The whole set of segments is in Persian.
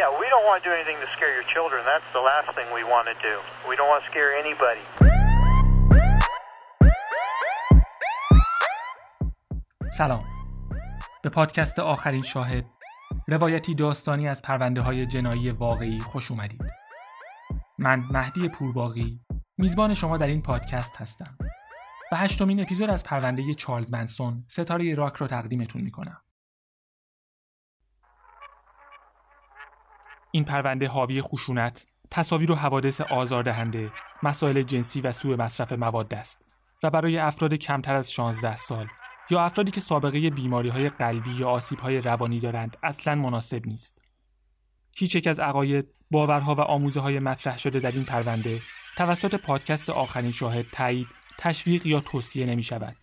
Yeah, we don't want to do anything to scare your children. That's the last thing we want to do. We don't want to scare anybody. سلام به پادکست آخرین شاهد روایتی داستانی از پرونده های جنایی واقعی خوش اومدید من مهدی پورباغی میزبان شما در این پادکست هستم و هشتمین اپیزود از پرونده چارلز منسون ستاره راک رو تقدیمتون می‌کنم این پرونده حاوی خشونت تصاویر و حوادث آزاردهنده مسائل جنسی و سوء مصرف مواد است و برای افراد کمتر از 16 سال یا افرادی که سابقه بیماری های قلبی یا آسیب های روانی دارند اصلا مناسب نیست. هیچ یک از عقاید، باورها و آموزه های مطرح شده در این پرونده توسط پادکست آخرین شاهد تایید، تشویق یا توصیه نمی شود.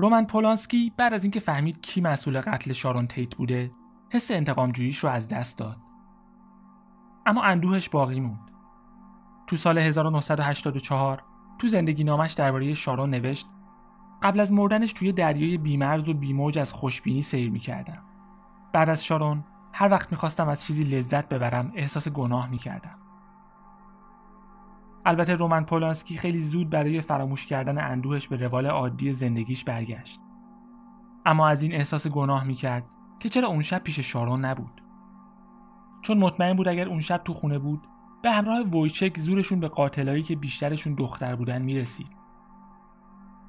رومن پولانسکی بعد از اینکه فهمید کی مسئول قتل شارون تیت بوده حس انتقام جوییش رو از دست داد. اما اندوهش باقی موند. تو سال 1984 تو زندگی نامش درباره شارون نوشت قبل از مردنش توی دریای بیمرز و بیموج از خوشبینی سیر می‌کردم. بعد از شارون هر وقت می‌خواستم از چیزی لذت ببرم احساس گناه می‌کردم. البته رومن پولانسکی خیلی زود برای فراموش کردن اندوهش به روال عادی زندگیش برگشت. اما از این احساس گناه می‌کرد که چرا اون شب پیش شارون نبود. چون مطمئن بود اگر اون شب تو خونه بود به همراه ویچک زورشون به قاتلایی که بیشترشون دختر بودن می‌رسید.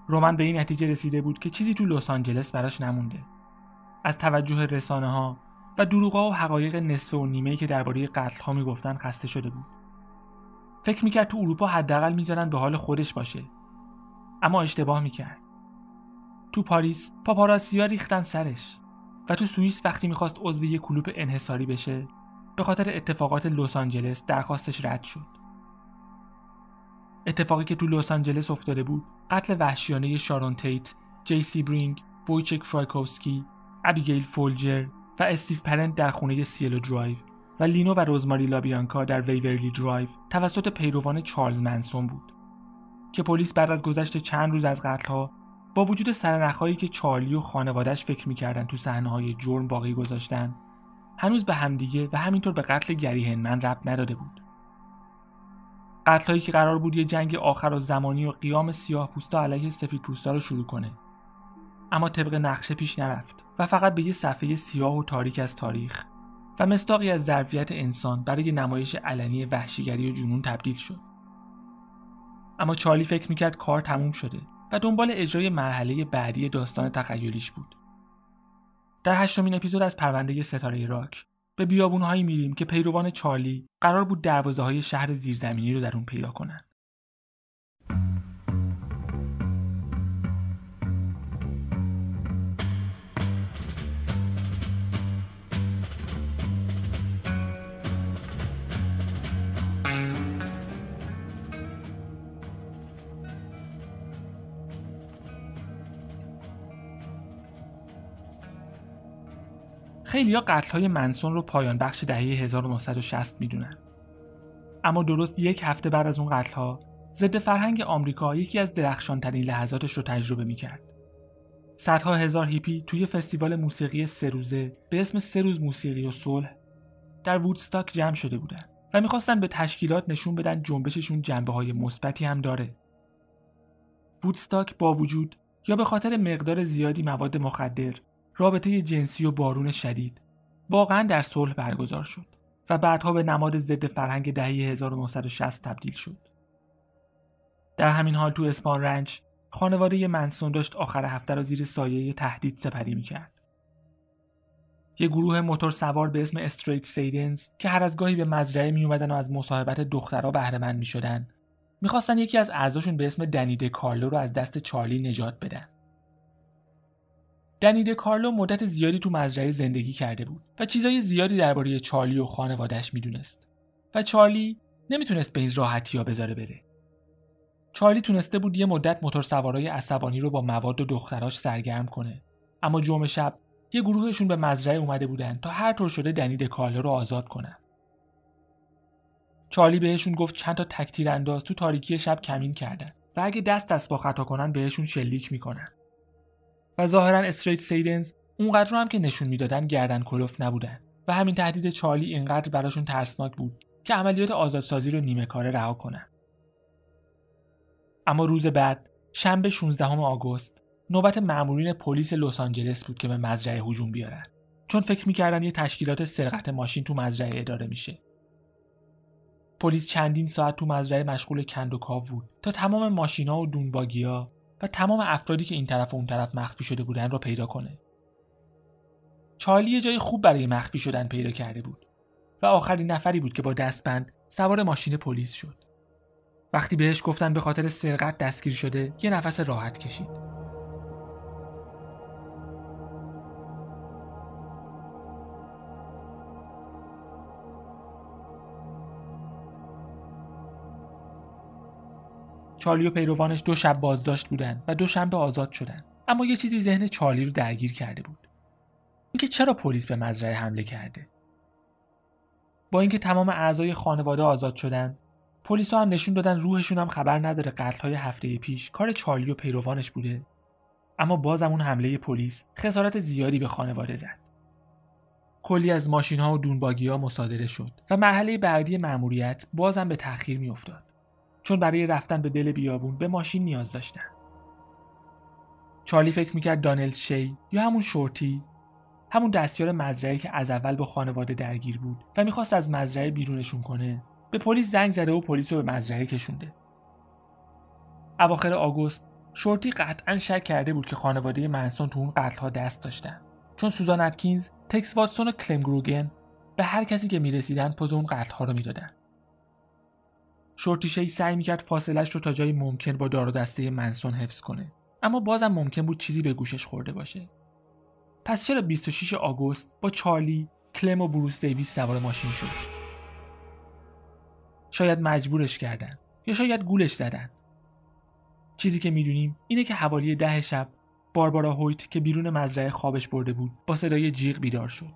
رومن به این نتیجه رسیده بود که چیزی تو لس آنجلس براش نمونده. از توجه رسانه ها و دروغا و حقایق نصف و نیمه‌ای که درباره قتل ها می‌گفتن خسته شده بود. فکر می‌کرد تو اروپا حداقل می‌ذارن به حال خودش باشه. اما اشتباه می‌کرد. تو پاریس پاپاراتزیا ریختن سرش و تو سوئیس وقتی می‌خواست عضو یک کلوب انحصاری بشه به خاطر اتفاقات لس آنجلس درخواستش رد شد. اتفاقی که تو لس آنجلس افتاده بود قتل وحشیانه شارون تیت جی سیبرینگ وویچک فرایکوفسکی ابیگیل فولجر و استیو پرنت در خونه سیلو درایو. و لینو و روزماری لابیانکا در ویورلی درایو توسط پیروان چارلز منسون بود که پلیس بعد از گذشت چند روز از قتلها با وجود سرنخهایی که چارلی و خانوادش فکر می‌کردن تو صحنه‌های جرم باقی گذاشتن هنوز به همدیگه و همینطور به قتل گری هنمن ربط نداده بود. قتلهایی که قرار بود یه جنگ آخرالزمانی و قیام سیاه پوستا علیه سفید پوستا رو شروع کنه. اما طبق نقشه پیش نرفت و فقط به یه صفحه سیاه و تاریک از تاریخ و مستاقی از ظرفیت انسان برای نمایش علنی وحشیگری و جنون تبدیل شد اما چارلی فکر می‌کرد کار تموم شده و دنبال اجرای مرحله بعدی داستان تخیلیش بود در هشتمین اپیزود از پرونده ستاره راک به بیابونهایی میریم که پیروان چارلی قرار بود دروازه های شهر زیرزمینی رو در اون پیدا کنند. خیلی ها قتل های منسون رو پایان بخش دهه 1960 می‌دونن. اما درست یک هفته بعد از اون قتل ها ضد فرهنگ آمریکا یکی از درخشانترین لحظاتش رو تجربه می‌کرد. صدها هزار هیپی توی فستیوال موسیقی سه روزه به اسم سه روز موسیقی و صلح در وودستاک جمع شده بودن و می‌خواستن به تشکیلات نشون بدن جنبششون جنبه های مثبتی هم داره. وودستاک با وجود یا به خاطر مقدار زیادی مواد مخدر رابطه جنسی و بارون شدید واقعا در صلح برگزار شد و بعدها به نماد ضد فرهنگ دهه 1960 تبدیل شد. در همین حال تو اسپان رنچ خانواده منسون داشت آخر هفته را زیر سایه تهدید سپری می‌کرد. یه گروه موتور سوار به اسم استریت سیدنز که هر از گاهی به مزرعه می اومدن و از مصاحبت دخترها بهره مند می می‌خواستن یکی از اعضاشون به اسم دنیده کارلو رو از دست چارلی نجات بدن. دنیده کارلو مدت زیادی تو مزرعه زندگی کرده بود و چیزای زیادی درباره چارلی و خانوادش می‌دونست و چارلی نمی‌تونست به این راحتی ها بذاره بره چارلی تونسته بود یه مدت موتور سوارای عصبانی رو با مواد و دختراش سرگرم کنه اما جمعه شب یه گروهشون به مزرعه اومده بودن تا هر طور شده دنی دکارلو رو آزاد کنن. چارلی بهشون گفت چند تا تکتیر انداز تو تاریکی شب کمین کردن و اگه دست دست با خطا کنن بهشون شلیک می‌کنن. و ظاهرا استریت سیدنز اونقدر رو هم که نشون می‌دادن گردن کلوف نبودن. و همین تهدید چارلی اینقدر براشون ترسناک بود که عملیات آزادسازی رو نیمه کاره رها کنن. اما روز بعد شنبه 16 آگوست نوبت مامورین پلیس لس آنجلس بود که به مزرعه هجوم بیارن. چون فکر می‌کردن یه تشکیلات سرقت ماشین تو مزرعه اداره میشه. پلیس چندین ساعت تو مزرعه مشغول کند و کاو بود تا تمام ماشینا و دونباگیا و تمام افرادی که این طرف و اون طرف مخفی شده بودن را پیدا کنه. چارلی جای خوب برای مخفی شدن پیدا کرده بود و آخرین نفری بود که با دستبند سوار ماشین پلیس شد. وقتی بهش گفتن به خاطر سرقت دستگیر شده یه نفس راحت کشید. چارلی و پیروانش دو شب بازداشت بودن و دو شنبه آزاد شدن. اما یه چیزی ذهن چارلی رو درگیر کرده بود. اینکه چرا پلیس به مزرعه حمله کرده؟ با اینکه تمام اعضای خانواده آزاد شدن پلیس هم نشون دادن روحشون هم خبر نداره قتل های هفته پیش کار چارلی و پیروانش بوده. اما بازم اون حمله پلیس خسارت زیادی به خانواده زد. کلی از ماشین ها و دونباگی ها مصادره شد و مرحله بعدی مأموریت بازم به تأخیر میافتاد. چون برای رفتن به دل بیابون به ماشین نیاز داشتن. چارلی فکر می‌کرد دانل شی یا همون شورتی همون دستیار مزرعه که از اول با خانواده درگیر بود و می‌خواست از مزرعه بیرونشون کنه به پلیس زنگ زده و پلیس رو به مزرعه کشونده. اواخر آگوست شورتی قطعا شک کرده بود که خانواده منسون تو اون قتلها دست داشتن. چون سوزان اتکینز تکس واتسون و کلم گروگن به هر کسی که می‌رسیدن پوز اون قتلها رو می‌دادن. شورتیشی سعی می‌کرد فاصلش رو تا جایی ممکن با دار و دسته منسون حفظ کنه. اما بازم ممکن بود چیزی به گوشش خورده باشه. پس چرا 26 آگوست با چارلی کلم و بروس دیویس سوار ماشین شد؟ شاید مجبورش کردن یا شاید گولش زدن. چیزی که می‌دونیم اینه که حوالی ده شب باربارا هویت که بیرون مزرعه خوابش برده بود با صدای جیغ بیدار شد.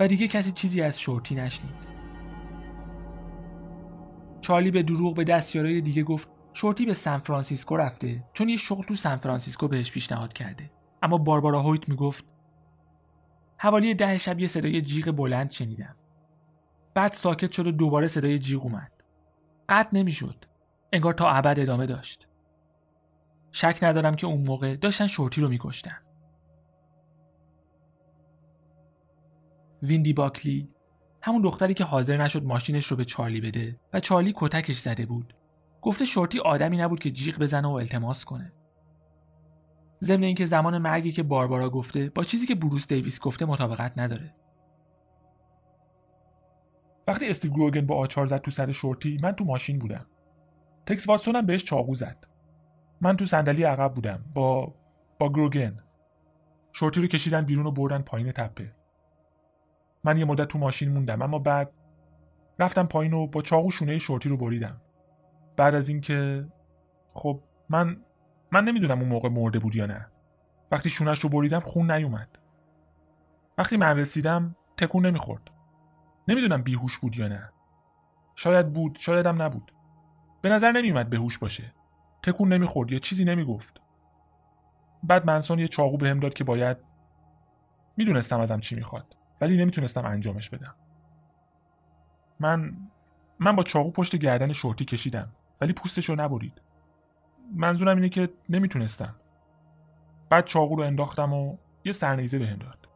و دیگه کسی چیزی از شورتی نشنید. چارلی به دروغ به دستیارای دیگه گفت شورتی به سان فرانسیسکو رفته چون یه شغل تو سان فرانسیسکو بهش پیشنهاد کرده. اما باربارا هویت می‌گفت حوالی ده شب یه صدای جیغ بلند شنیدم. بعد ساکت شد و دوباره صدای جیغ اومد. قطع نمی‌شد. انگار تا ابد ادامه داشت. شک ندارم که اون موقع داشتن شورتی رو میکشتن. ویندی باکلی همون دختری که حاضر نشد ماشینش رو به چارلی بده و چارلی کتکش زده بود. گفته شورتی آدمی نبود که جیغ بزنه و التماس کنه. ضمن اینکه زمان مرگی که باربارا گفته با چیزی که بروس دیویس گفته مطابقت نداره. وقتی استیو گروگن با آچار زد تو سر شورتی من تو ماشین بودم. تکس واتسون هم بهش چاقو زد. من تو صندلی عقب بودم با با گروگن. شورتی رو کشیدن بیرون و بردن پایین تپه. من یه مدت تو ماشین موندم اما بعد رفتم پایین و با چاقو شونه شورتی رو بریدم. بعد از اینکه خب من من نمی‌دونم اون موقع مرده بود یا نه. وقتی شونش رو بریدم خون نیومد. وقتی من رسیدم تکون نمی‌خورد. نمی‌دونم بیهوش بود یا نه. شاید بود شایدم نبود. به نظر نمیومد بهوش باشه. تکون نمی‌خورد یا چیزی نمی‌گفت. بعد منسون یه چاقو بهم داد که باید می‌دونستم ازم چی می‌خواد. ولی نمی‌تونستم انجامش بدم. من من با چاقو پشت گردن شورتی کشیدم ولی پوستش رو نبرید. منظورم اینه که نمی‌تونستم. بعد چاقو رو انداختم و یه سرنیزه بهم داد.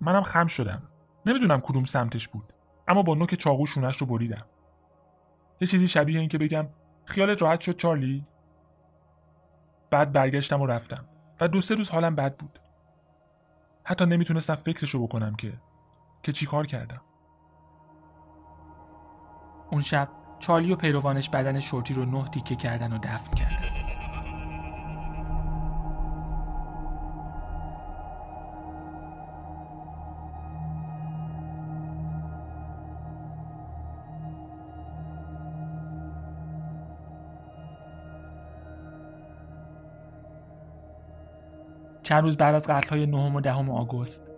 منم خم شدم. نمی‌دونم کدوم سمتش بود اما با نوک چاقو شونش رو بریدم. یه چیزی شبیه این که بگم خیالت راحت شد چارلی؟ بعد برگشتم و رفتم. و دو سه روز حالم بد بود. حتی نمی‌تونستم فکرشو بکنم که که چی کار کردم. اون شب چارلی و پیروانش بدن شورتی رو نه تیکه کردن و دفن کردن. چند روز بعد از قتل‌های نهم و دهم آگوست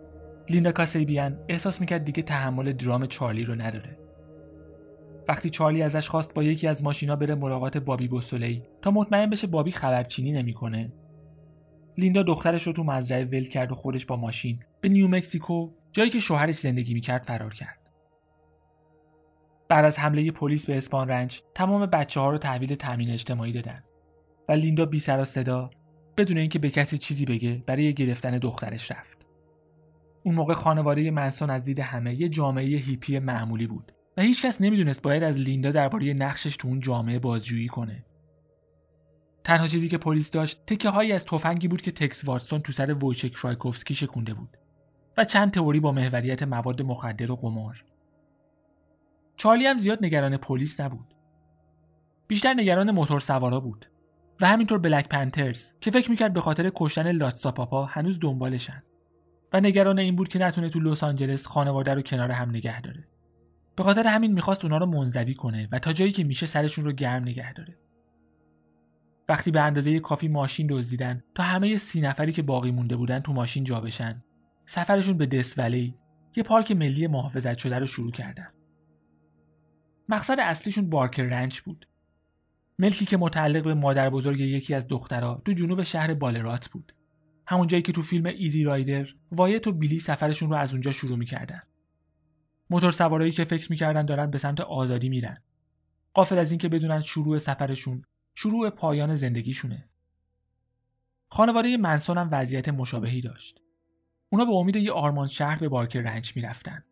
لیندا کاسیبیان احساس می‌کرد دیگه تحمل درام چارلی رو نداره. وقتی چارلی ازش خواست با یکی از ماشینا بره ملاقات بابی بوسولی تا مطمئن بشه بابی خبرچینی نمی‌کنه لیندا دخترش رو تو مزرعه ول کرد و خودش با ماشین به نیومکسیکو جایی که شوهرش زندگی می‌کرد فرار کرد. بعد از حمله پلیس به اسپان رنج تمام بچه ها رو تحویل تامین اجتماعی دادن و لیندا بی سر و صدا بدون اینکه به کسی چیزی بگه برای گرفتن دخترش رفت. اون موقع خانواده منسون از دید همه یه جامعه هیپی معمولی بود و هیچکس نمی‌دونست باید از لیندا درباره نقشش تو اون جامعه بازجویی کنه. تنها چیزی که پلیس داشت تکه هایی از تفنگی بود که تکس واتسون تو سر وویچک فرایکوفسکی شکونده بود و چند تئوری با محوریت مواد مخدر و قمار. چارلی هم زیاد نگران پلیس نبود. بیشتر نگران موتور سوارا بود. و همینطور بلک پنترز که فکر می‌کرد به خاطر کشتن لاتسا پاپا هنوز دنبالشن. و نگران این بود که نتونه تو لس آنجلس خانواده رو کنار هم نگه داره. به خاطر همین می‌خواست اونا رو منزوی کنه و تا جایی که میشه سرشون رو گرم نگه داره. وقتی به اندازه کافی ماشین دزدیدن تا همه سی نفری که باقی مونده بودن تو ماشین جا بشن سفرشون به دس ولی یه پارک ملی محافظت شده رو شروع کردن. مقصد اصلیشون بارکر رنچ بود. ملکی که متعلق به مادر بزرگ یکی از دخترها تو جنوب شهر بالرات بود. همون جایی که تو فیلم ایزی رایدر وایت و بیلی سفرشون رو از اونجا شروع می‌کردن. موتور سوارایی که فکر می‌کردن دارن به سمت آزادی میرن. غافل از اینکه بدونن شروع سفرشون شروع پایان زندگیشونه. خانواده منسون هم وضعیت مشابهی داشت. اونا به امید یه آرمان شهر به بارکر رنچ می‌رفتن.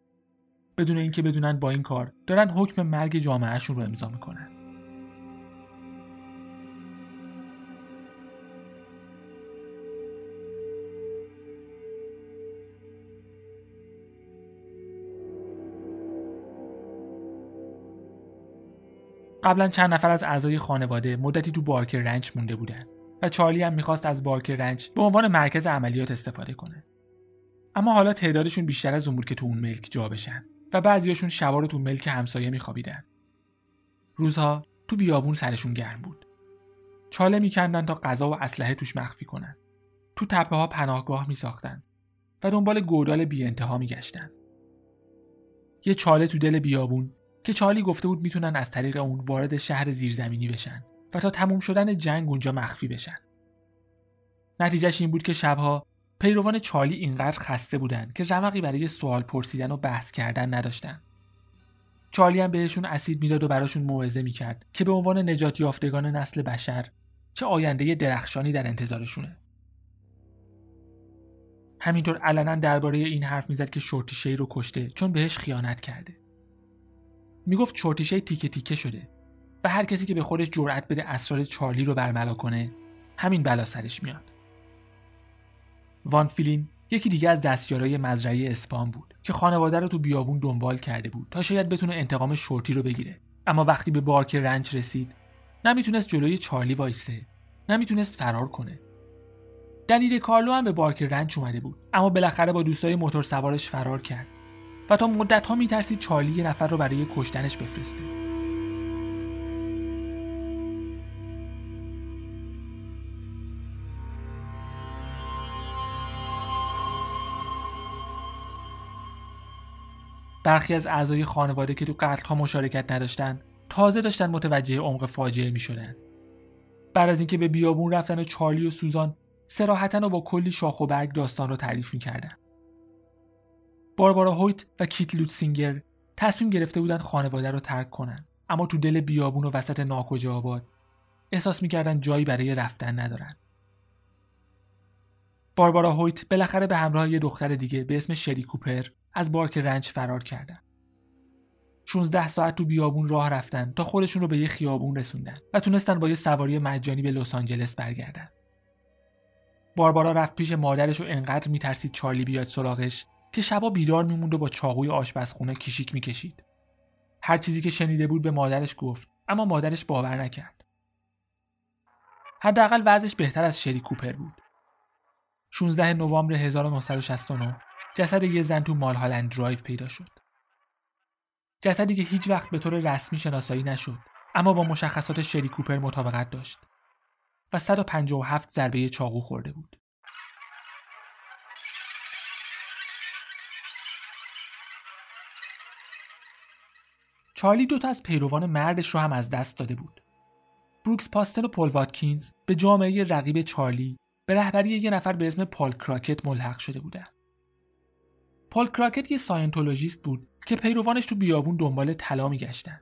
بدون اینکه بدونن با این کار دارن حکم مرگ جامعهشون رو امضا می‌کنن. قبلا چند نفر از اعضای خانواده مدتی تو بارکر رنچ مونده بودن و چارلی هم می‌خواست از بارکر رنچ به عنوان مرکز عملیات استفاده کنه. اما حالا تعدادشون بیشتر از اون که تو اون ملک جا بشن و بعضیاشون شبا رو تو ملک همسایه میخوابیدن. روزها تو بیابون سرشون گرم بود. چاله میکندن تا غذا و اسلحه توش مخفی کنن. تو تپه ها پناهگاه میساختن و دنبال گودال بی انتها میگشتن. یه چاله تو دل بیابون که چارلی گفته بود می‌تونن از طریق اون وارد شهر زیرزمینی بشن و تا تموم شدن جنگ اونجا مخفی بشن. نتیجهش این بود که شبها پیروان چارلی اینقدر خسته بودن که رمقی برای سوال پرسیدن و بحث کردن نداشتن. چارلی هم بهشون اسید می‌داد و براشون موعظه می‌کرد که به عنوان نجات یافتگان نسل بشر چه آینده درخشانی در انتظارشونه. همینطور علنا درباره این حرف می‌زد که شورتی شی رو کشته چون بهش خیانت کرده. می‌گفت چرتیشه تیکه تیکه شده و هر کسی که به خودش جرأت بده اسرار چارلی رو برملا کنه همین بلا سرش میاد. وان فیلین یکی دیگه از دستیارای مزرعه اسپان بود که خانواده رو تو بیابون دنبال کرده بود تا شاید بتونه انتقام شورتی رو بگیره. اما وقتی به بارک رنچ رسید نمی‌تونست جلوی چارلی وایسه نمی‌تونست فرار کنه. دلیل کارلو هم به بارک رنچ اومده بود اما بالاخره با دوستای موتور سوارش فرار کرد. و تا مدت ها میترسید چارلی یه نفر رو برای کشتنش بفرسته برخی از اعضای خانواده که تو قتلها مشارکت نداشتن تازه داشتن متوجه عمق فاجعه می شدن. بعد از اینکه به بیابون رفتن و چارلی و سوزان سراحتا و با کلی شاخ و برگ داستان رو تعریف می‌کردن. باربارا هویت و کیت لوتسینگر تصمیم گرفته بودن خانواده رو ترک کنن اما تو دل بیابون و وسط ناکجا آباد احساس می‌کردن جایی برای رفتن ندارن باربارا هویت بالاخره به همراه یه دختر دیگه به اسم شری کوپر از بارک رنج فرار کردن 16 ساعت تو بیابون راه رفتن تا خودشون رو به یه خیابون رسوندن و تونستن با یه سواری مجانی به لس آنجلس برگردن. باربارا رفت پیش مادرش و انقدر میترسید چارلی بیاد سراغش که شبا بیدار میموند و با چاقوی آشپزخونه کیشیک می‌کشید. هر چیزی که شنیده بود به مادرش گفت اما مادرش باور نکرد. حداقل وضعش بهتر از شری کوپر بود. 16 نوامبر 1969 جسد یه زن تو مال هالند درایو پیدا شد. جسدی که هیچ وقت به طور رسمی شناسایی نشد اما با مشخصات شری کوپر مطابقت داشت و 157 ضربه چاقو خورده بود. چارلی دوتا از پیروان مردش رو هم از دست داده بود. بروکس پاستن و پل واتکینز به جامعه رقیب چارلی به رهبری یه نفر به اسم پال کراکت ملحق شده بودن. پال کراکت یه ساینتولوژیست بود که پیروانش تو بیابون دنبال طلا میگشتن.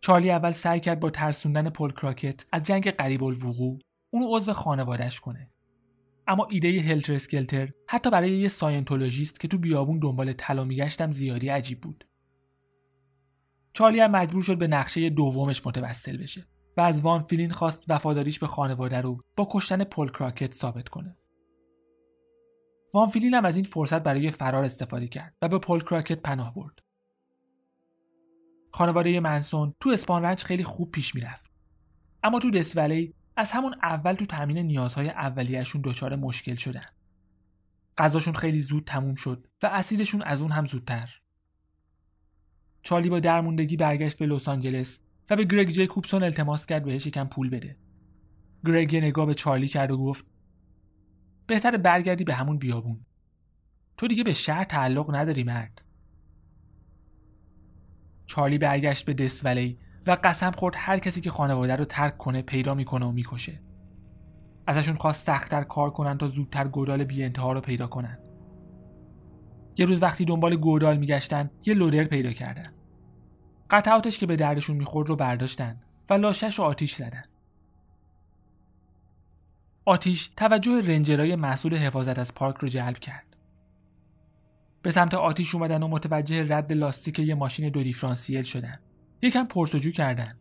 چارلی اول سعی کرد با ترسوندن پل کراکت از جنگ قریب الوقوع اونو عضو خانوادش کنه. اما ایده Helter Skelter حتی برای یه ساینتولوژیست که تو بیابون دنبال طلا میگشت هم زیادی عجیب بود. چارلی هم مجبور شد به نقشه دومش متوسل بشه و از وان فلین خواست وفاداریش به خانواده رو با کشتن پل کراکت ثابت کنه. وان فلین هم از این فرصت برای فرار استفاده کرد و به پل کراکت پناه برد. خانواده منسون تو اسپان رنج خیلی خوب پیش می‌رفت. اما تو دسولی از همون اول تو تامین نیازهای اولیهشون دچار مشکل شدن. غذاشون خیلی زود تموم شد و اسیرشون از اون هم زودتر. چارلی با درموندگی برگشت به لس آنجلس و به گرگ جیکوبسون التماس کرد بهش یکم پول بده. گرگ نگاه به چارلی کرد و گفت بهتر برگردی به همون بیابون. تو دیگه به شهر تعلق نداری مرد. چارلی برگشت به دسولی و قسم خورد هر کسی که خانواده رو ترک کنه پیدا می‌کنه و می‌کشه. ازشون خواست سختتر کار کنن تا زودتر گودال بی انتها رو پیدا کنن. یه روز وقتی دنبال گودال میگشتن یه لودر پیدا کردن. قطعاتش که به دردشون می‌خورد رو برداشتن و لاشش رو آتیش زدن. آتیش توجه رنجرای مسئول حفاظت از پارک رو جلب کرد. به سمت آتیش اومدن و متوجه رد لاستیک یه ماشین دو دیفرانسیل شدن. یکم پرسجو کردن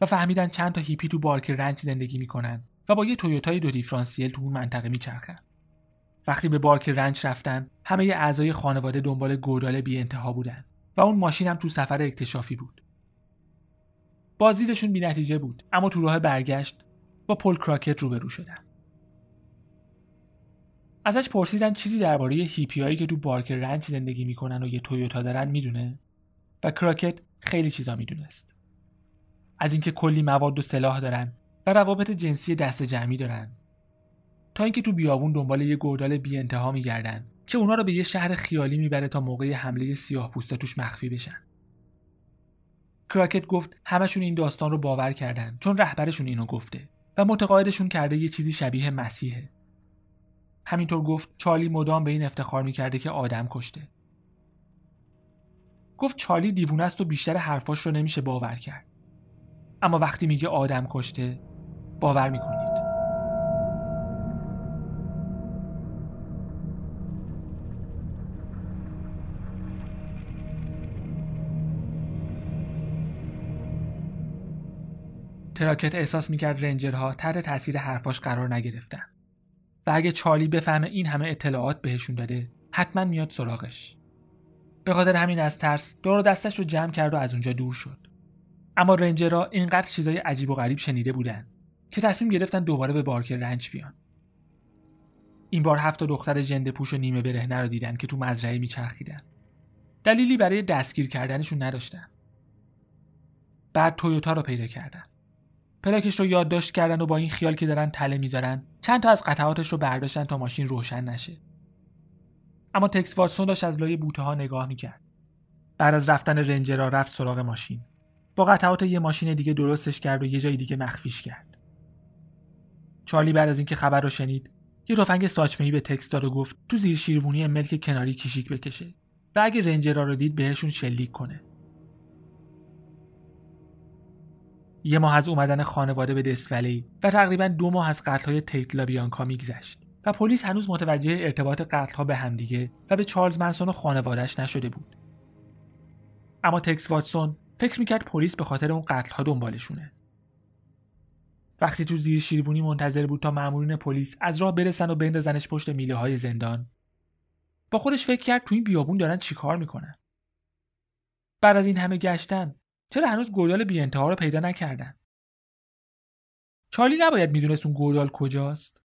و فهمیدن چند تا هیپی تو بارک رنج زندگی می‌کنن و با یه تویوتای دو دیفرانسیل تو اون منطقه میچرخن. وقتی به بارک رنج رفتن همه اعضای خانواده دنبال گودال بی انتها بودن و اون ماشین هم تو سفر اکتشافی بود. بازدیدشون بی نتیجه بود اما تو راه برگشت با پل کراکت روبرو شدن. ازش پرسیدن چیزی درباره هیپیایی که تو بارک رنج زندگی می‌کنن و یه تویوتا دارن می‌دونه و کراکت خیلی چیزا می‌دونست. از اینکه کلی مواد و سلاح دارن و روابط جنسی دست جمعی دارن تا اینکه تو بیابون دنبال یه گودال بی انتها میگردن که اونا رو به یه شهر خیالی می‌بره تا موقع حمله سیاه پوستا توش مخفی بشن. کراکت گفت همشون این داستان رو باور کردن چون رهبرشون اینو گفته و متقاعدشون کرده یه چیزی شبیه مسیحه. همینطور گفت چارلی مدام به این افتخار می‌کرده که آدم کشته. گفت چارلی دیوونه است و بیشتر حرفاش رو نمیشه باور کرد. اما وقتی میگه آدم کشته باور می‌کنید. تراکت احساس می‌کرد رنجرها تحت تاثیر حرفاش قرار نگرفتن. و اگه چارلی بفهمه این همه اطلاعات بهشون داده حتما میاد سراغش. به خاطر همین از ترس دور دستش رو جمع کرد و از اونجا دور شد. اما رنجرها اینقدر چیزای عجیب و غریب شنیده بودن که تصمیم گرفتن دوباره به بارک رنج بیان. این بار هفت دختر جنده پوش و نیمه برهنه رو دیدن که تو مزرعه میچرخیدن. دلیلی برای دستگیر کردنشون نداشتن. بعد تویوتا رو پیدا کردن. پلاکش رو یادداشت کردن و با این خیال که دارن تله می‌ذارن چند تا از قطعاتش رو برداشتن تا ماشین روشن نشه. اما تکس واتسون داشت از لای بوته ها نگاه می‌کرد. بعد از رفتن رنجرها رفت سراغ ماشین. با قطعات یه ماشین دیگه درستش کرد و یه جای دیگه مخفیش کرد. چارلی بعد از اینکه خبر رو شنید یه تفنگ ساچمه‌ای به تکس داد و گفت تو زیر شیروانی ملک کناری کیشیک بکشه و اگه رنجرها رو دید بهشون شلیک کنه. یه ماه از اومدن خانواده به دسولی و تقریبا دو ماه از قتل‌های تیتلا بیانکا میگذشت و پلیس هنوز متوجه ارتباط قتل‌ها به همدیگه و به چارلز منسون و خانوادهش نشده بود. اما تکس واتسون فکر می‌کرد پلیس به خاطر اون قتل‌ها دنبالشونه. وقتی تو زیر شیروانی منتظر بود تا مامورین پلیس از راه برسن و بندازنش پشت میله های زندان با خودش فکر کرد تو این بیابون دارن چیکار می‌کنن بعد از این همه گشتن چرا هنوز گودال بی انتها رو پیدا نکردن؟ چارلی نباید می‌دونست اون گودال کجاست.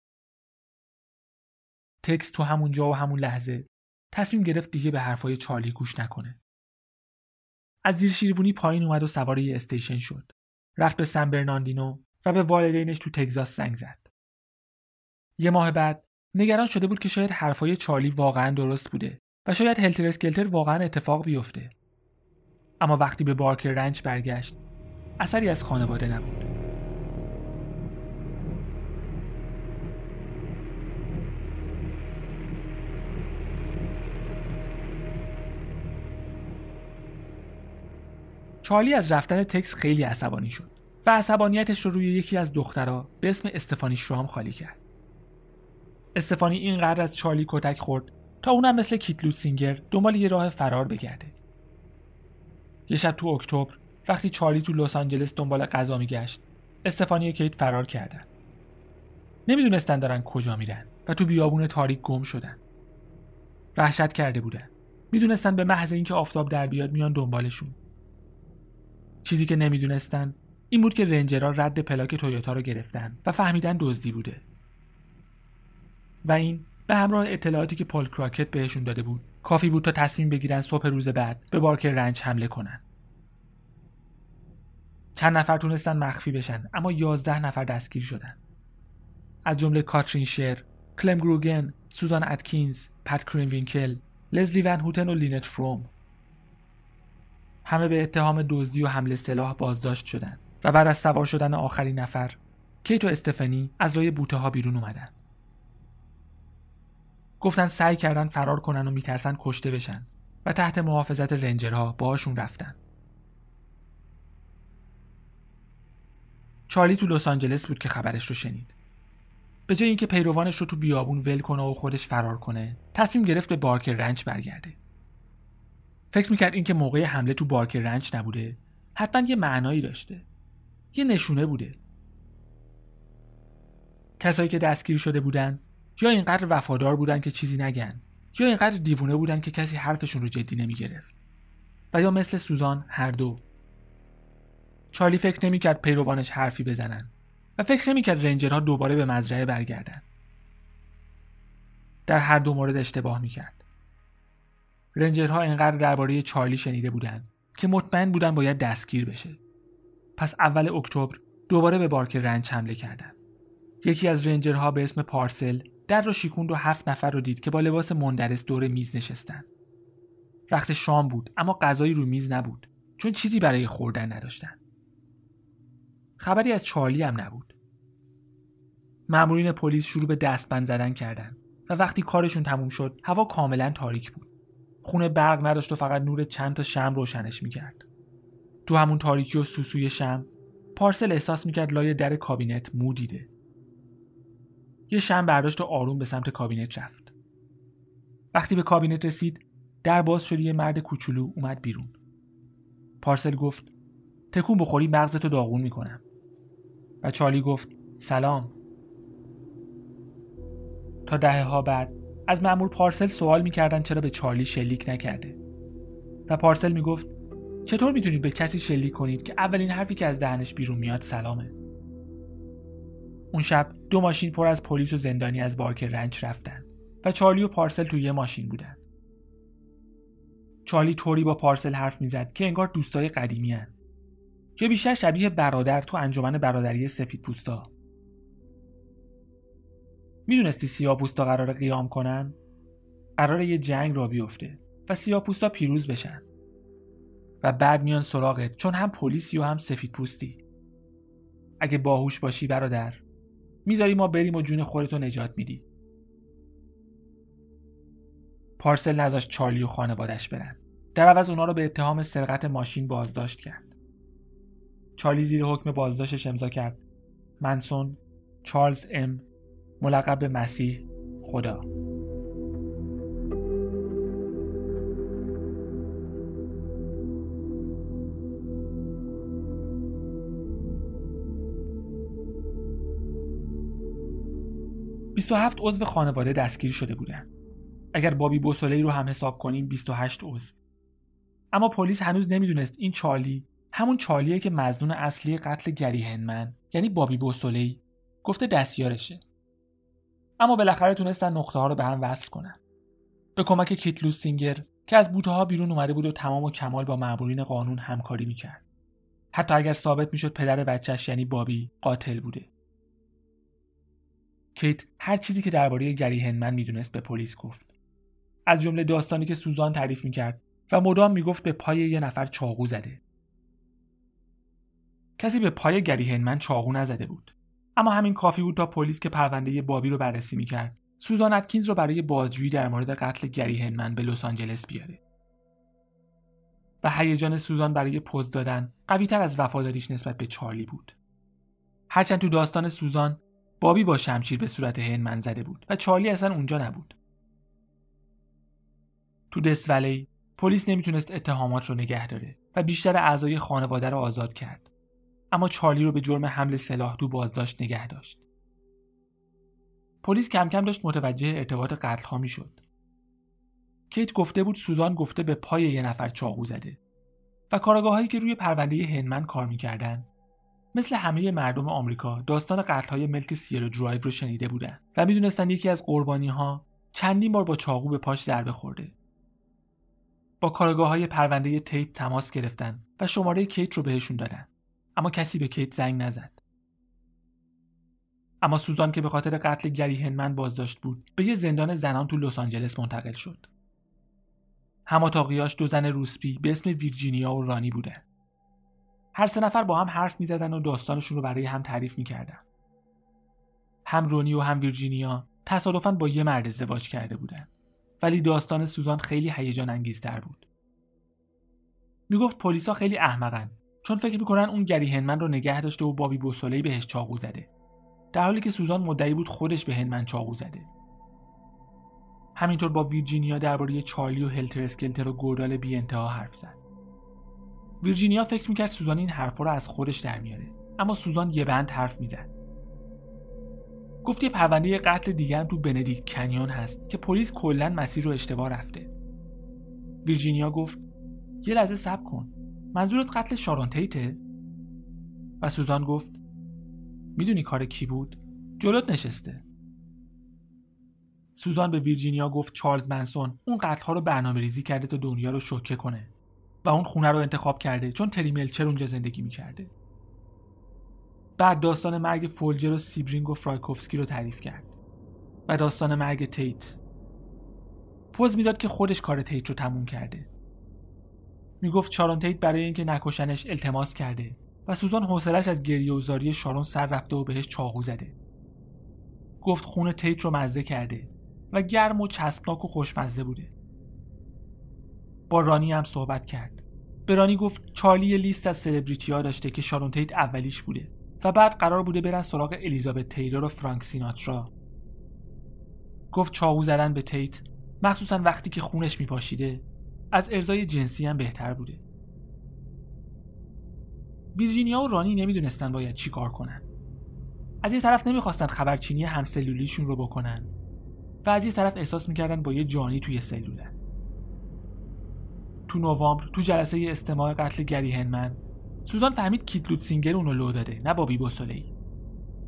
تکس تو همون جا و همون لحظه تصمیم گرفت دیگه به حرفای چارلی گوش نکنه. از زیر شیروانی پایین اومد و سوار یه استیشن شد. رفت به سن برناندینو و به والدینش تو تگزاس زنگ زد. یه ماه بعد نگران شده بود که شاید حرفای چارلی واقعا درست بوده و شاید هلتر اسکلتر واقعا اتفاق بیفته. اما وقتی به بارکر رنچ برگشت اثری از خانواده نبود چارلی از رفتن تکس خیلی عصبانی شد و عصبانیتش رو روی یکی از دخترها به اسم استفانی شرام خالی کرد. استفانی اینقدر از چارلی کتک خورد تا اونم مثل کیتلو سینگر دنبال یه راه فرار بگرده. یه شب تو اکتبر وقتی چارلی تو لس آنجلس دنبال غذا میگشت استفانی و کیت فرار کردن. نمی‌دونستن دارن کجا میرن و تو بیابون تاریک گم شدن. وحشت کرده بودن. می‌دونستن به محض اینکه آفتاب در بیاد میان دنبالشون. چیزی که نمی‌دونستن این بود که رنجرها رد پلاک تویوتا رو گرفتن و فهمیدن دزدی بوده و این به همراه اطلاعاتی که پل کراکت بهشون داده بود کافی بود تا تصمیم بگیرن صبح روز بعد به بارکر رنچ حمله کنن. چند نفر تونستن مخفی بشن اما یازده نفر دستگیر شدن. از جمله کاترین شر، کلم گروگن، سوزان اتکینز، پت کرینوینکل، لزلی ون هوتن و لینت فروم. همه به اتهام دزدی و حمله سلاح بازداشت شدند و بعد از سوار شدن آخرین نفر کیت و استفنی از لای بوته ها بیرون اومدن. گفتن سعی کردن فرار کنن و میترسن کشته بشن و تحت محافظت رنجرها باهاشون رفتن. چارلی تو لس آنجلس بود که خبرش رو شنید. به جای اینکه پیروانش رو تو بیابون ول کنه و خودش فرار کنه تصمیم گرفت به بارکر رنچ برگرده. فکر می‌کرد اینکه موقع حمله تو بارکر رنچ نبوده حتما یه معنایی داشته. یه نشونه بوده. کسایی که دستگیر شده بودن یا اینقدر وفادار بودن که چیزی نگن یا اینقدر دیوونه بودن که کسی حرفشون رو جدی نمی‌گرفت. و یا مثل سوزان هر دو. چارلی فکر نمی‌کرد پیروانش حرفی بزنن و فکر نمی‌کرد رنجرها دوباره به مزرعه برگردن. در هر دو مورد اشتباه می‌کرد. رنجرها اینقدر درباره چارلی شنیده بودن که مطمئن بودن باید دستگیر بشه. پس اول اکتبر دوباره به بارکر رنج حمله کردند. یکی از رنجرها به اسم پارسل در رو شیکوند و هفت نفر رو دید که با لباس مندرس دور میز نشستن. وقت شام بود اما غذایی رو میز نبود چون چیزی برای خوردن نداشتن. خبری از چارلی هم نبود. مأمورین پلیس شروع به دستبند زدن کردند و وقتی کارشون تموم شد هوا کاملا تاریک بود. خونه برق نداشت و فقط نور چند تا شم روشنش می‌کرد. تو همون تاریکی و سوسوی شم پارسل احساس می‌کرد لای در کابینت مو دیده یه شم برداشت و آروم به سمت کابینت رفت. وقتی به کابینت رسید در باز شد یه مرد کوچولو اومد بیرون. پارسل گفت تکون بخوری مغزتو داغون می‌کنم. و چالی گفت سلام. تا دهه ها بعد از معمول پارسل سوال می‌کردن چرا به چارلی شلیک نکرده. و پارسل می‌گفت چطور می‌تونید به کسی شلیک کنید که اولین حرفی که از دهنش بیرون میاد سلامه؟ اون شب دو ماشین پر از پلیس و زندانی از بارک رنچ رفتن و چارلی و پارسل توی یه ماشین بودن چارلی طوری با پارسل حرف می‌زد که انگار دوستای قدیمی هن. یا بیشتر شبیه برادر تو انجمن برادری سفید پوستا می‌دونستی سیاه پوستا قرار قیام کنن؟ قرار یه جنگ را بیفته و سیاه پوستا پیروز بشن و بعد میان سراغت چون هم پلیسی و هم سفید پوستی اگه باهوش باشی برادر می‌ذاری ما بریم و جون خودتو نجات میدی. پارسل نذاشت چارلی و خانوادش برن. در عوض اونا رو به اتهام سرقت ماشین بازداشت کرد. چارلی زیر حکم بازداشتش امضا کرد. منسون چارلز ام ملقب به مسیح خدا. 27 عضو خانواده دستگیر شده بودند. اگر بابی بوسولی رو هم حساب کنیم 28 عضو. اما پلیس هنوز نمی‌دونست این چارلی همون چارلیه که مزنون اصلی قتل گری هنمن یعنی بابی بوسولی گفته دستیارشه. اما بالاخره تونستن نقطه ها رو به هم وصل کنن. به کمک کیت سینگر که از بوته ها بیرون اومده بود و تمام و کمال با مأمورین قانون همکاری می‌کرد. حتی اگر ثابت می‌شد پدر بچهش یعنی بابی قاتل بوده. کیت هر چیزی که درباره گری هنمن می‌دونست به پلیس گفت. از جمله داستانی که سوزان تعریف می‌کرد و مدام می‌گفت به پای یه نفر چاقو زده. کسی به پای گری هنمن چاقو نزده بود. اما همین کافی بود تا پلیس که پرونده بابی رو بررسی می‌کرد سوزان اتکینز رو برای بازجویی در مورد قتل گری هنمن به لس آنجلس بیاره. و هیجان سوزان برای پوز دادن قویتر از وفاداریش نسبت به چارلی بود. هرچند تو داستان سوزان بابی با شمشیر به صورت هنمن زده بود و چارلی اصلا اونجا نبود. تو دست پلیس نمی‌تونست اتهامات رو نگه داره و بیشتر اعضای خانواده رو آزاد کرد. اما چارلی رو به جرم حمل سلاح تو بازداشت نگه داشت. پلیس کم کم داشت متوجه ارتباط قتلها می‌شد کیت گفته بود سوزان گفته به پای یه نفر چاقو زده و کارآگاه هایی که روی پرونده هنمن کار می‌کردن مثل همه مردم آمریکا داستان های ملک سیلو درایو رو شنیده بودن و می‌دونستن یکی از قربانی ها چندین بار با چاقو به پاش ضربه خورده با کارآگاه های پرونده تیت تماس گرفتن و شماره کیت رو بهشون دادن. اما کسی به کیت زنگ نزد. اما سوزان که به خاطر قتل گری هنمن بازداشت بود به یه زندان زنان تو لس آنجلس منتقل شد. هماتاقیاش دو زن روسپی به اسم ویرجینیا و رانی بودن. هر سه نفر با هم حرف می‌زدن و داستانشون رو برای هم تعریف می‌کردن. هم رونی و هم ویرجینیا تصادفا با یه مرد ازدواج کرده بودن. ولی داستان سوزان خیلی هیجان انگیزتر بود. می‌گفت پلیسا خیلی احمقن. چون فکر می‌کنن اون گری هنمن رو نگه داشته و بابی بوسولی بهش چاقو زده. در حالی که سوزان مدعی بود خودش به هنمن چاقو زده. همینطور با ویرجینیا درباره چارلی و هلتر اسکلتر و گودال بی انتها حرف زد. ویرجینیا فکر می‌کرد سوزان این حرفا رو از خودش در میاره. اما سوزان یه بند حرف می‌زد. گفت یه پرونده قتل دیگر تو بندیک کنیون هست که پلیس کلا مسیر رو اشتباه رفته. ویرجینیا گفت یه لحظه صبر کن. منظورت قتل شارون تیته؟ و سوزان گفت می‌دونی کار کی بود؟ جلوت نشسته. سوزان به ویرجینیا گفت چارلز منسون اون قتلها رو برنامه ریزی کرده تا دنیا رو شوکه کنه. و اون خونه رو انتخاب کرده. چون تری ملچر اونجا زندگی می‌کرده. بعد داستان مرگ فولجر و سیبرینگ و فرایکوفسکی رو تعریف کرد. و داستان مرگ تیت. پز می‌داد که خودش کار تیت رو تموم کرده. می‌گفت شارون تیت برای اینکه نکشنش التماس کرده و سوزان حوصلش از گریه و زاری شارون سر رفته و بهش چاقو زده. گفت خون تیت رو مزه کرده و گرم و چسبناک و خوشمزه بوده. با رانی هم صحبت کرد. به رانی گفت چارلی لیست از سلبریتی ها داشته که شارون تیت اولیش بوده و بعد قرار بوده برن سراغ الیزابت تیلور و فرانک سیناترا. گفت چاقو زدن به تیت مخصوصا وقتی که خونش میپاشیده از ارزای جنسی هم بهتر بوده. ویرجینیا و رانی نمی‌دونستن باید چی کار کنن. از یه طرف نمی‌خواستن خبرچینی همسلولیشون رو بکنن و از یه طرف احساس می‌کردن با یه جانی توی سلولن تو نوامبر تو جلسه استماع قتل گری هنمن سوزان فهمید کیت سینگر اونو لو داده نه بابی بوسولی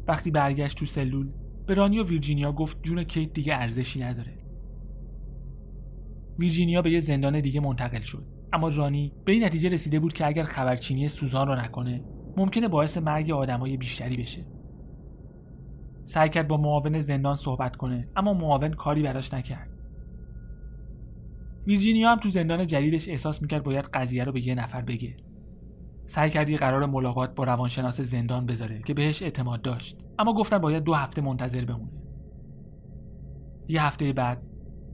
وقتی برگشت تو سلول به رانی و ویرجینیا گفت جون کیت دیگه ارزشی نداره. ویرجینیا به یه زندان دیگه منتقل شد. اما رانی به این نتیجه رسیده بود که اگر خبرچینی سوزان رو نکنه ممکنه باعث مرگ آدمای بیشتری بشه. سعی کرد با معاون زندان صحبت کنه اما معاون کاری براش نکرد. ویرجینیا هم تو زندان جدیدش احساس می‌کرد باید قضیه رو به یه نفر بگه. سعی کرد یه قرار ملاقات با روانشناس زندان بذاره که بهش اعتماد داشت. اما گفتن باید دو هفته منتظر بمونه. یه هفته بعد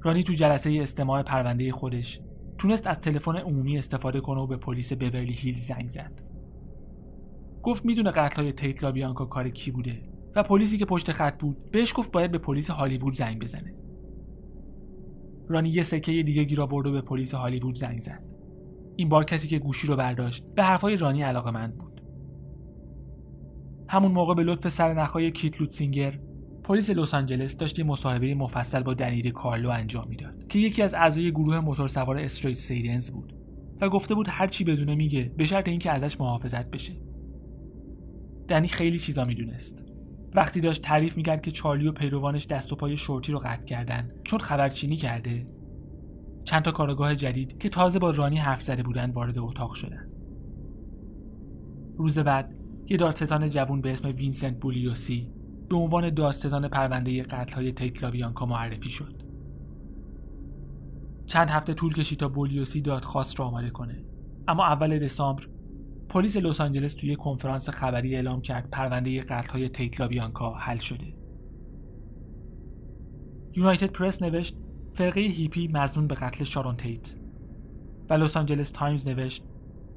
رانی تو جلسه استماع پرونده خودش تونست از تلفن عمومی استفاده کنه و به پلیس بورلی هیل زنگ زد. گفت می‌دونه قتلای تیت لابیانکا کار کی بوده و پلیسی که پشت خط بود بهش گفت باید به پلیس هالیوود زنگ بزنه. رانی یه سکه دیگه گیر آورد و به پلیس هالیوود زنگ زد. این بار کسی که گوشی رو برداشت به حرفای رانی علاقه مند بود. همون موقع به لطف سرنخهای کیت لوتسینگر پلیس لس آنجلس داشت مصاحبه مفصل با دنیر کارلو انجام می‌داد که یکی از اعضای گروه موتورسوار استریت سیدنز بود و گفته بود هر چی بدونه میگه به شرط اینکه ازش محافظت بشه. دنی خیلی چیزا می‌دونست. وقتی داشت تعریف می‌کرد که چارلی و پیروانش دست و پای شورتی رو قطع کردن چون خبرچینی کرده. چند تا کارگاه جدید که تازه با رانی حرف زده بودن وارد اتاق شدن. روز بعد یه دادستان جوون به اسم وینسنت بوگلیوسی به عنوان دادستان پرونده های تیت لابیانکا معرفی شد. چند هفته طول کشید تا بوگلیوسی دادخواست را آماده کنه. اما اول دسامبر پلیس لس آنجلس توی کنفرانس خبری اعلام کرد پرونده قتل‌های تیت لابیانکا حل شده. یونایتد پرس نوشت فرقه هیپی مظنون به قتل شارون تیت. و لس آنجلس تایمز نوشت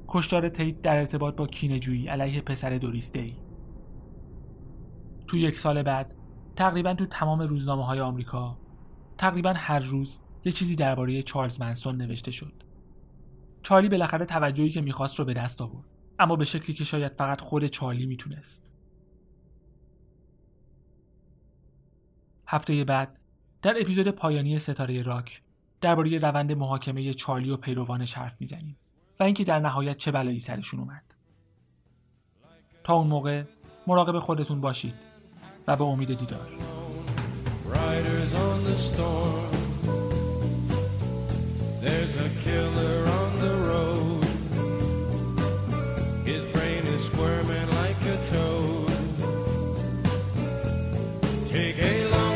کشتار تیت در ارتباط با کینه‌جویی علیه پسر دوریس دی تو یک سال بعد تقریبا تو تمام روزنامه های آمریکا تقریبا هر روز یه چیزی درباره چارلز منسون نوشته شد. چارلی بالاخره توجهی که می‌خواست رو به دست آورد. اما به شکلی که شاید فقط خود چارلی می‌تونست. هفته بعد در اپیزود پایانی ستاره راک درباره روند محاکمه چارلی و پیروانش حرف می‌زنیم و اینکه در نهایت چه بلایی سرشون اومد. تا اون موقع مراقب خودتون باشید و به امید دیدار. There's a killer Take a long